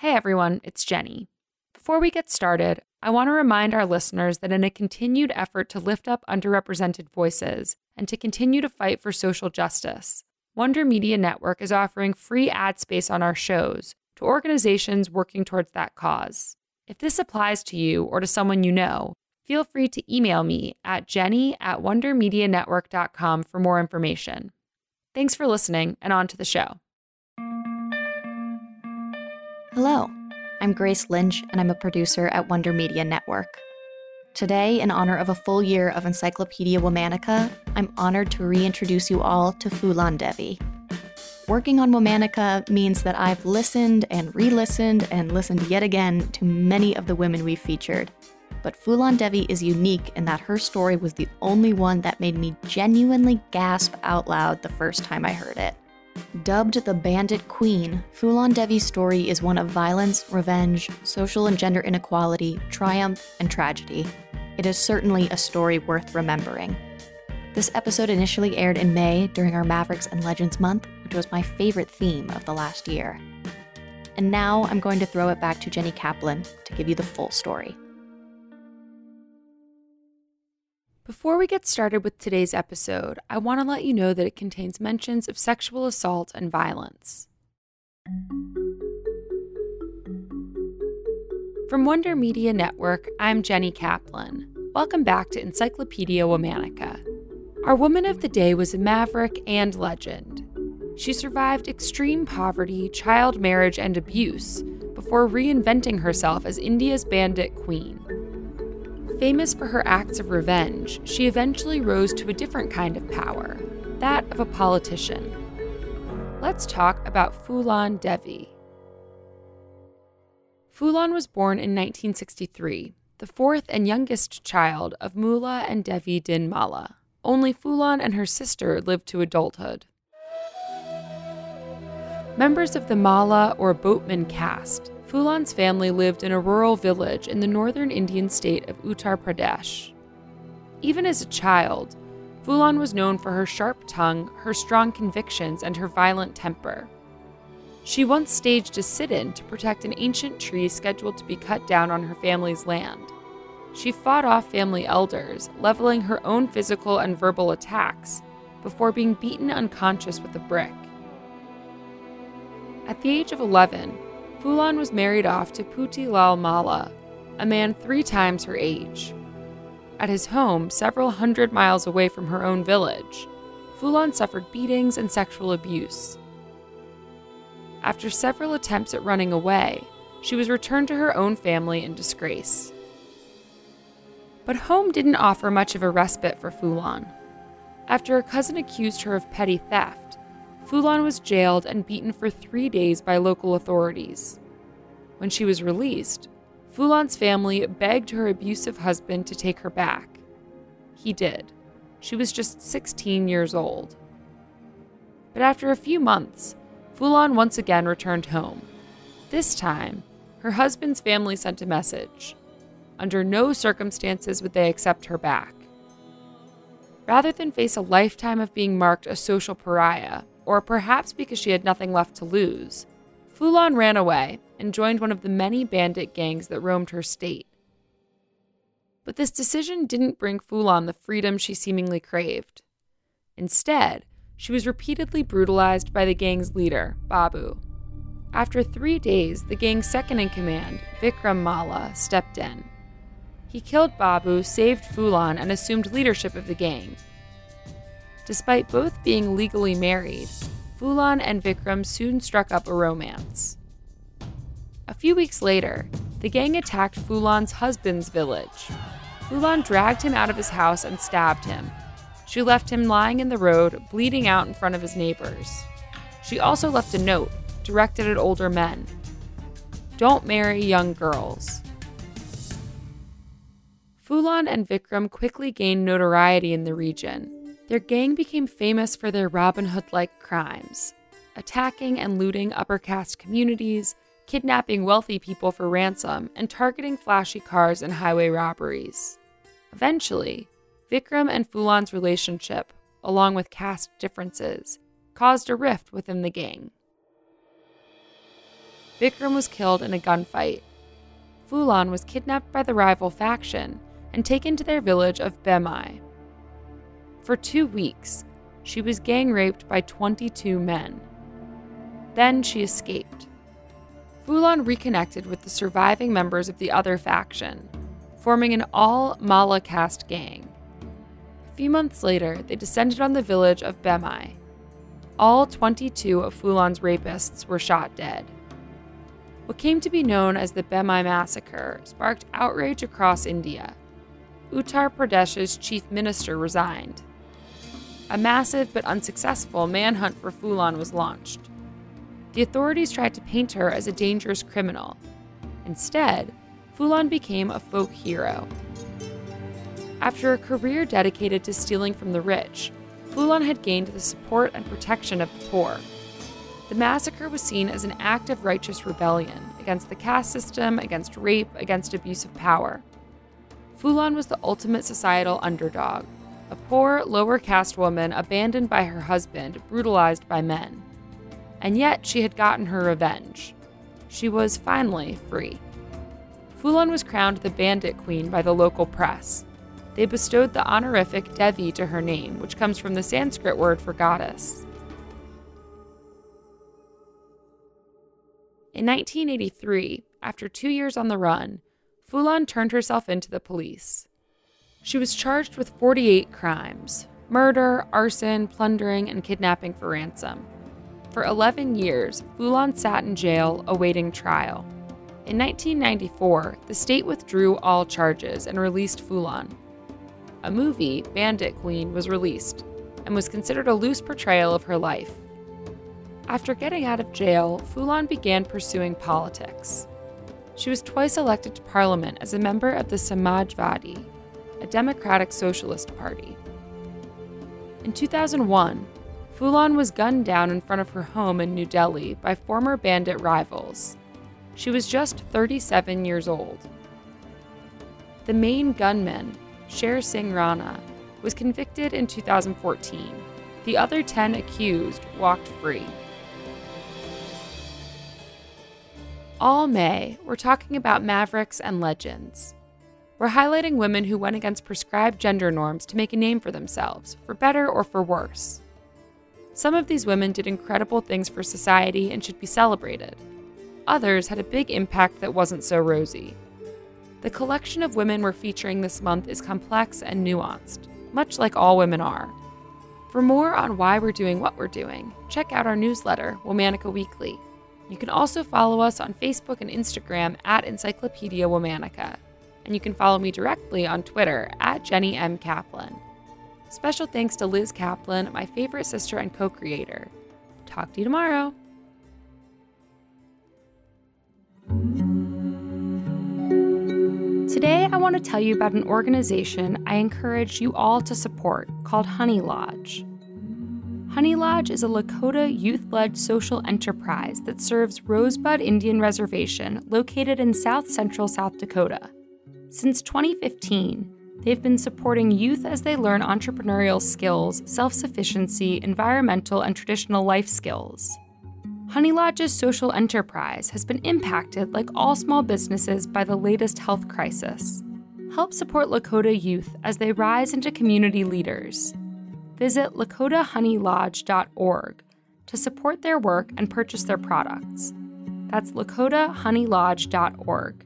Hey everyone, it's Jenny. Before we get started, I want to remind our listeners that in a continued effort to lift up underrepresented voices and to continue to fight for social justice, Wonder Media Network is offering free ad space on our shows to organizations working towards that cause. If this applies to you or to someone you know, feel free to email me at jenny at wondermedianetwork.com for more information. Thanks for listening, and on to the show. Hello, I'm Grace Lynch, and I'm a producer at Wonder Media Network. Today, in honor of a full year of Encyclopedia Womannica, I'm honored to reintroduce you all to Phoolan Devi. Working on Womannica means that I've listened and re listened and listened yet again to many of the women we've featured. But Phoolan Devi is unique in that her story was the only one that made me genuinely gasp out loud the first time I heard it. Dubbed the Bandit Queen, Phoolan Devi's story is one of violence, revenge, social and gender inequality, triumph, and tragedy. It is certainly a story worth remembering. This episode initially aired in May during our Mavericks and Legends month, which was my favorite theme of the last year. And now I'm going to throw it back to Jenny Kaplan to give you the full story. Before we get started with today's episode, I want to let you know that it contains mentions of sexual assault and violence. From Wonder Media Network, I'm Jenny Kaplan. Welcome back to Encyclopedia Womannica. Our woman of the day was a maverick and legend. She survived extreme poverty, child marriage, and abuse before reinventing herself as India's bandit queen. Famous for her acts of revenge, she eventually rose to a different kind of power that of a politician. Let's talk about Phoolan Devi. Phoolan was born in 1963, the fourth and youngest child of Mula and Devi Din Malla. Only Phoolan and her sister lived to adulthood. Members of the Mala or boatman caste Phoolan's family lived in a rural village in the northern Indian state of Uttar Pradesh. Even as a child, Phoolan was known for her sharp tongue, her strong convictions, and her violent temper. She once staged a sit in to protect an ancient tree scheduled to be cut down on her family's land. She fought off family elders, leveling her own physical and verbal attacks, before being beaten unconscious with a brick. At the age of 11, Phoolan was married off to Puti Lal Mala, a man three times her age. At his home, several hundred miles away from her own village, Phoolan suffered beatings and sexual abuse. After several attempts at running away, she was returned to her own family in disgrace. But home didn't offer much of a respite for Phoolan. After a cousin accused her of petty theft, Phoolan was jailed and beaten for three days by local authorities. When she was released, Phoolan's family begged her abusive husband to take her back. He did. She was just 16 years old. But after a few months, Phoolan once again returned home. This time, her husband's family sent a message. Under no circumstances would they accept her back. Rather than face a lifetime of being marked a social pariah, or perhaps because she had nothing left to lose, Phoolan ran away and joined one of the many bandit gangs that roamed her state. But this decision didn't bring Phoolan the freedom she seemingly craved. Instead, she was repeatedly brutalized by the gang's leader, Babu. After three days, the gang's second in command, Vikram Mala, stepped in. He killed Babu, saved Phoolan, and assumed leadership of the gang, Despite both being legally married, Phoolan and Vikram soon struck up a romance. A few weeks later, the gang attacked Phoolan's husband's village. Phoolan dragged him out of his house and stabbed him. She left him lying in the road, bleeding out in front of his neighbors. She also left a note directed at older men Don't marry young girls. Phoolan and Vikram quickly gained notoriety in the region their gang became famous for their Robin Hood like crimes, attacking and looting upper caste communities, kidnapping wealthy people for ransom, and targeting flashy cars and highway robberies. Eventually, Vikram and Phoolan's relationship, along with caste differences, caused a rift within the gang. Vikram was killed in a gunfight. Phoolan was kidnapped by the rival faction and taken to their village of Behmai. For two weeks, she was gang raped by 22 men. Then she escaped. Phoolan reconnected with the surviving members of the other faction, forming an all Mala caste gang. A few months later, they descended on the village of Behmai. All 22 of Phoolan's rapists were shot dead. What came to be known as the Behmai massacre sparked outrage across India. Uttar Pradesh's chief minister resigned. A massive but unsuccessful manhunt for Phoolan was launched. The authorities tried to paint her as a dangerous criminal. Instead, Phoolan became a folk hero. After a career dedicated to stealing from the rich, Phoolan had gained the support and protection of the poor. The massacre was seen as an act of righteous rebellion against the caste system, against rape, against abuse of power. Phoolan was the ultimate societal underdog, a poor, lower caste woman abandoned by her husband, brutalized by men. And yet she had gotten her revenge. She was finally free. Phoolan was crowned the Bandit Queen by the local press. They bestowed the honorific Devi to her name, which comes from the Sanskrit word for goddess. In 1983, after two years on the run, Phoolan turned herself into the police. She was charged with 48 crimes murder, arson, plundering, and kidnapping for ransom. For 11 years, Phoolan sat in jail awaiting trial. In 1994, the state withdrew all charges and released Phoolan. A movie, Bandit Queen, was released and was considered a loose portrayal of her life. After getting out of jail, Phoolan began pursuing politics. She was twice elected to parliament as a member of the Samajwadi, a democratic socialist party. In 2001, Phoolan was gunned down in front of her home in New Delhi by former bandit rivals. She was just 37 years old. The main gunman, Sher Singh Rana, was convicted in 2014. The other 10 accused walked free. All May, we're talking about mavericks and legends. We're highlighting women who went against prescribed gender norms to make a name for themselves, for better or for worse. Some of these women did incredible things for society and should be celebrated. Others had a big impact that wasn't so rosy. The collection of women we're featuring this month is complex and nuanced, much like all women are. For more on why we're doing what we're doing, check out our newsletter, Womannica Weekly. You can also follow us on Facebook and Instagram at Encyclopedia Womannica, and you can follow me directly on Twitter at Jenny M. Kaplan. Special thanks to Liz Kaplan, my favorite sister and co creator. Talk to you tomorrow. Today, I want to tell you about an organization I encourage you all to support called Honey Lodge. Honey Lodge is a Lakota youth led social enterprise that serves Rosebud Indian Reservation located in south central South Dakota. Since 2015, they've been supporting youth as they learn entrepreneurial skills, self sufficiency, environmental, and traditional life skills. Honey Lodge's social enterprise has been impacted, like all small businesses, by the latest health crisis. Help support Lakota youth as they rise into community leaders visit lakotahoneylodge.org to support their work and purchase their products. That's lakotahoneylodge.org.